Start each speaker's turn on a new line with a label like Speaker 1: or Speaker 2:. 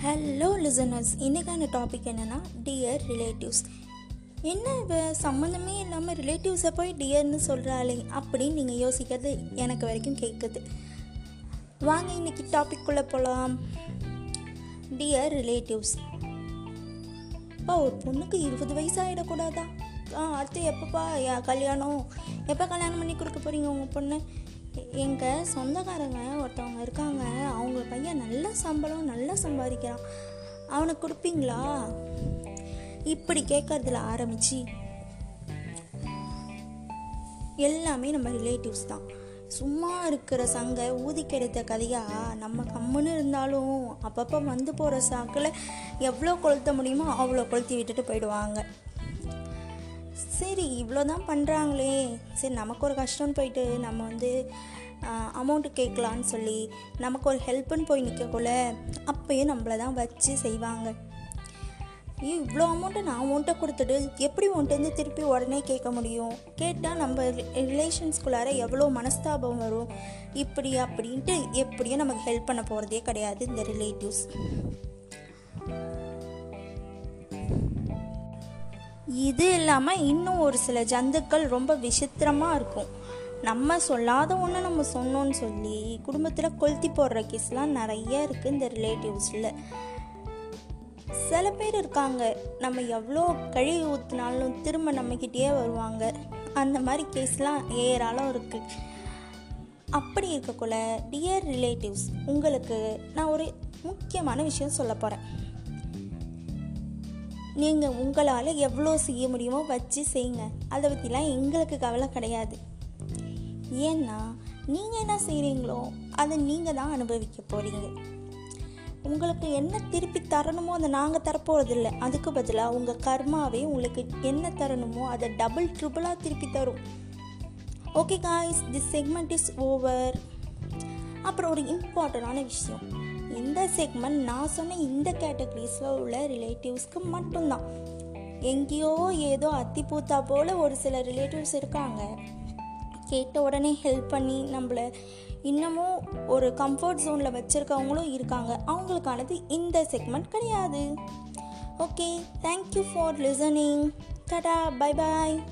Speaker 1: Hello listeners இன்றைக்கான topic என்னென்னா dear relatives என்ன இவ சம்மந்தமே இல்லாமல் ரிலேட்டிவ்ஸை போய் டியர்னு சொல்கிறாளே அப்படின்னு நீங்கள் யோசிக்கிறது எனக்கு வரைக்கும் கேட்குது வாங்க இன்னைக்கு டாபிக்குள்ளே போகலாம் டியர் ரிலேட்டிவ்ஸ் இப்போ ஒரு பொண்ணுக்கு இருபது வயசு ஆகிடக்கூடாதா ஆ அடுத்து எப்பப்பா யா- கல்யாணம்? எப்போ கல்யாணம் பண்ணி கொடுக்க போகிறீங்க உங்கள் பொண்ணு? எங்கள் சொந்தக்காரங்க ஒருத்தவங்க இருக்காங்க. அவங்க பையன் நல்ல சம்பளம் நல்லா சம்பாதிக்கிறான். அவனுக்கு கொடுப்பீங்களா? இப்படி கேட்கறதுல ஆரம்பிச்சு எல்லாமே நம்ம ரிலேட்டிவ்ஸ் தான். சும்மா இருக்கிற சங்க ஊதி கெடுத்த கதையா நம்ம கம்முன்னு இருந்தாலும் அப்பப்போ வந்து போகிற சாக்கில் எவ்வளோ கொளுத்த முடியுமோ அவ்வளோ கொளுத்தி விட்டுட்டு போயிடுவாங்க. சரி இவ்வளோ தான் பண்ணுறாங்களே சரி நமக்கு ஒரு கஷ்டம்னு போயிட்டு நம்ம வந்து அமௌண்ட்டு கேட்கலான்னு சொல்லி நமக்கு ஒரு ஹெல்ப்புன்னு போய் நிற்கக்குள்ள அப்பயும் நம்மளை தான் வச்சு செய்வாங்க. இவ்வளோ அமௌண்ட்டை நான் உன்ட்ட கொடுத்துட்டு எப்படி உன்ட்டேருந்து திருப்பி உடனே கேட்க முடியும்? கேட்டால் நம்ம ரிலேஷன்ஸ்குள்ளார எவ்வளோ மனஸ்தாபம் வரும்? இப்படி அப்படின்ட்டு எப்படியும் நமக்கு ஹெல்ப் பண்ண போகிறதே கிடையாது இந்த ரிலேட்டிவ்ஸ் இது இல்லாமல் இன்னும் ஒரு சில ஜந்துக்கள் ரொம்ப விசித்திரமாக இருக்கும். நம்ம சொல்லாத ஒன்று நம்ம சொன்னோன்னு சொல்லி குடும்பத்தில் கொளுத்தி போடுற கேஸ்லாம் நிறைய இருக்குது இந்த ரிலேட்டிவ்ஸில் சில பேர் இருக்காங்க. நம்ம எவ்வளோ கழுவி ஊற்றினாலும் திரும்ப நம்மக்கிட்டேயே வருவாங்க. அந்த மாதிரி கேஸ்லாம் ஏராளம் இருக்குது அப்படி இருக்கக்குள்ள டியர் ரிலேட்டிவ்ஸ் உங்களுக்கு நான் ஒரு முக்கியமான விஷயம் சொல்ல போகிறேன் நீங்கள் உங்களால் எவ்வளோ செய்ய முடியுமோ வச்சு செய்யுங்க அதை பற்றிலாம் எங்களுக்கு கவலை கிடையாது. ஏன்னா நீங்கள் என்ன செய்கிறீங்களோ அதை நீங்கள் தான் அனுபவிக்க போகிறீங்க உங்களுக்கு என்ன திருப்பி தரணுமோ அதை நாங்கள் தரப்போகிறதில்ல அதுக்கு பதிலாக உங்கள் கர்மாவே உங்களுக்கு என்ன தரணுமோ அதை டபுள் ட்ரிபிளாக திருப்பி தரும். Okay guys this segment is over அப்புறம் ஒரு இம்பார்ட்டண்டான விஷயம். இந்த செக்மெண்ட் நான் சொன்ன இந்த கேட்டகரிஸில் உள்ள ரிலேட்டிவ்ஸ்க்கு மட்டும்தான். எங்கேயோ ஏதோ அத்தி பூத்தா போல் ஒரு சில ரிலேட்டிவ்ஸ் இருக்காங்க. கேட்ட உடனே ஹெல்ப் பண்ணி நம்மளை இன்னமும் ஒரு கம்ஃபர்ட் ஜோனில் வச்சுருக்கவங்களும் இருக்காங்க. அவங்களுக்கானது இந்த செக்மெண்ட் கிடையாது. Okay thank you for listening kara bye bye